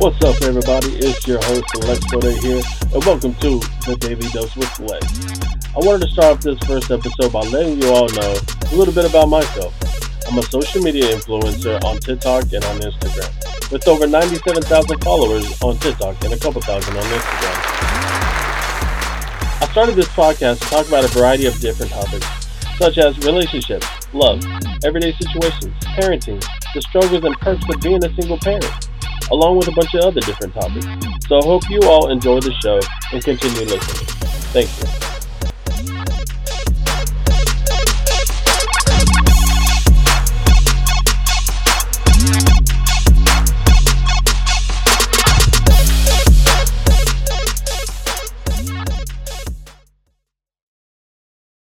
What's up, everybody? It's your host, Lex Bode here, and welcome to the Daily Dose with Lex. I wanted to start off this first episode by letting you all know a little bit about myself. I'm a social media influencer on TikTok and on Instagram, with over 97,000 followers on TikTok and a couple thousand on Instagram. I started this podcast to talk about a variety of different topics, such as relationships, love, everyday situations, parenting, the struggles and perks of being a single parent, along with a bunch of other different topics. So I hope you all enjoy the show and continue listening. Thank you.